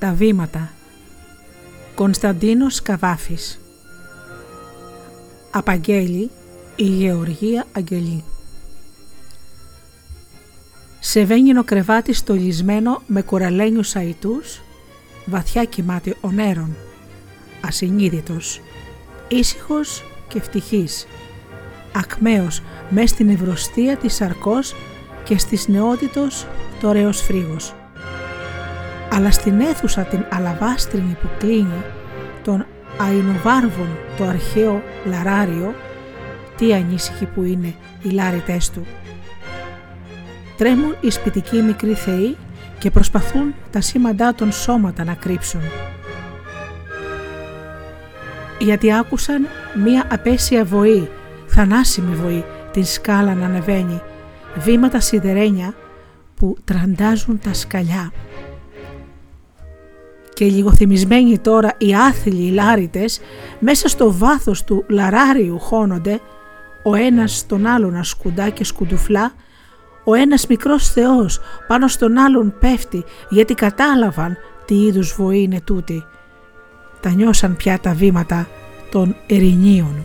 Τα βήματα. Κωνσταντίνος Καβάφης. Απαγγέλη η Γεωργία Αγγελή. Σε βένινο κρεβάτι στολισμένο με κοραλένιους αητούς βαθιά κοιμάται ο νέρον ασυνείδητος ήσυχος και ευτυχής. Ακμαίος μες στην ευρωστία της σαρκός και στις νεότητος το ωραίος φρίγος αλλά στην αίθουσα την αλαβάστρινη που κλείνει τον Αϊνοβάρβων το αρχαίο λαράριο, τι ανήσυχοι που είναι οι λάριτές του. Τρέμουν οι σπιτικοί μικροί θεοί και προσπαθούν τα σήμαντά των σώματα να κρύψουν. Γιατί άκουσαν μία απέσια βοή, θανάσιμη βοή, την σκάλα να ανεβαίνει, βήματα σιδερένια που τραντάζουν τα σκαλιά και λιγοθυμισμένοι τώρα οι άθλοι λάριτες μέσα στο βάθος του λαράριου χώνονται, ο ένας στον άλλον ασκουντά και σκουντουφλά, ο ένας μικρός θεός πάνω στον άλλον πέφτει γιατί κατάλαβαν τι είδους βοή είναι τούτη. Τα νιώσαν πια τα βήματα των ερηνίων.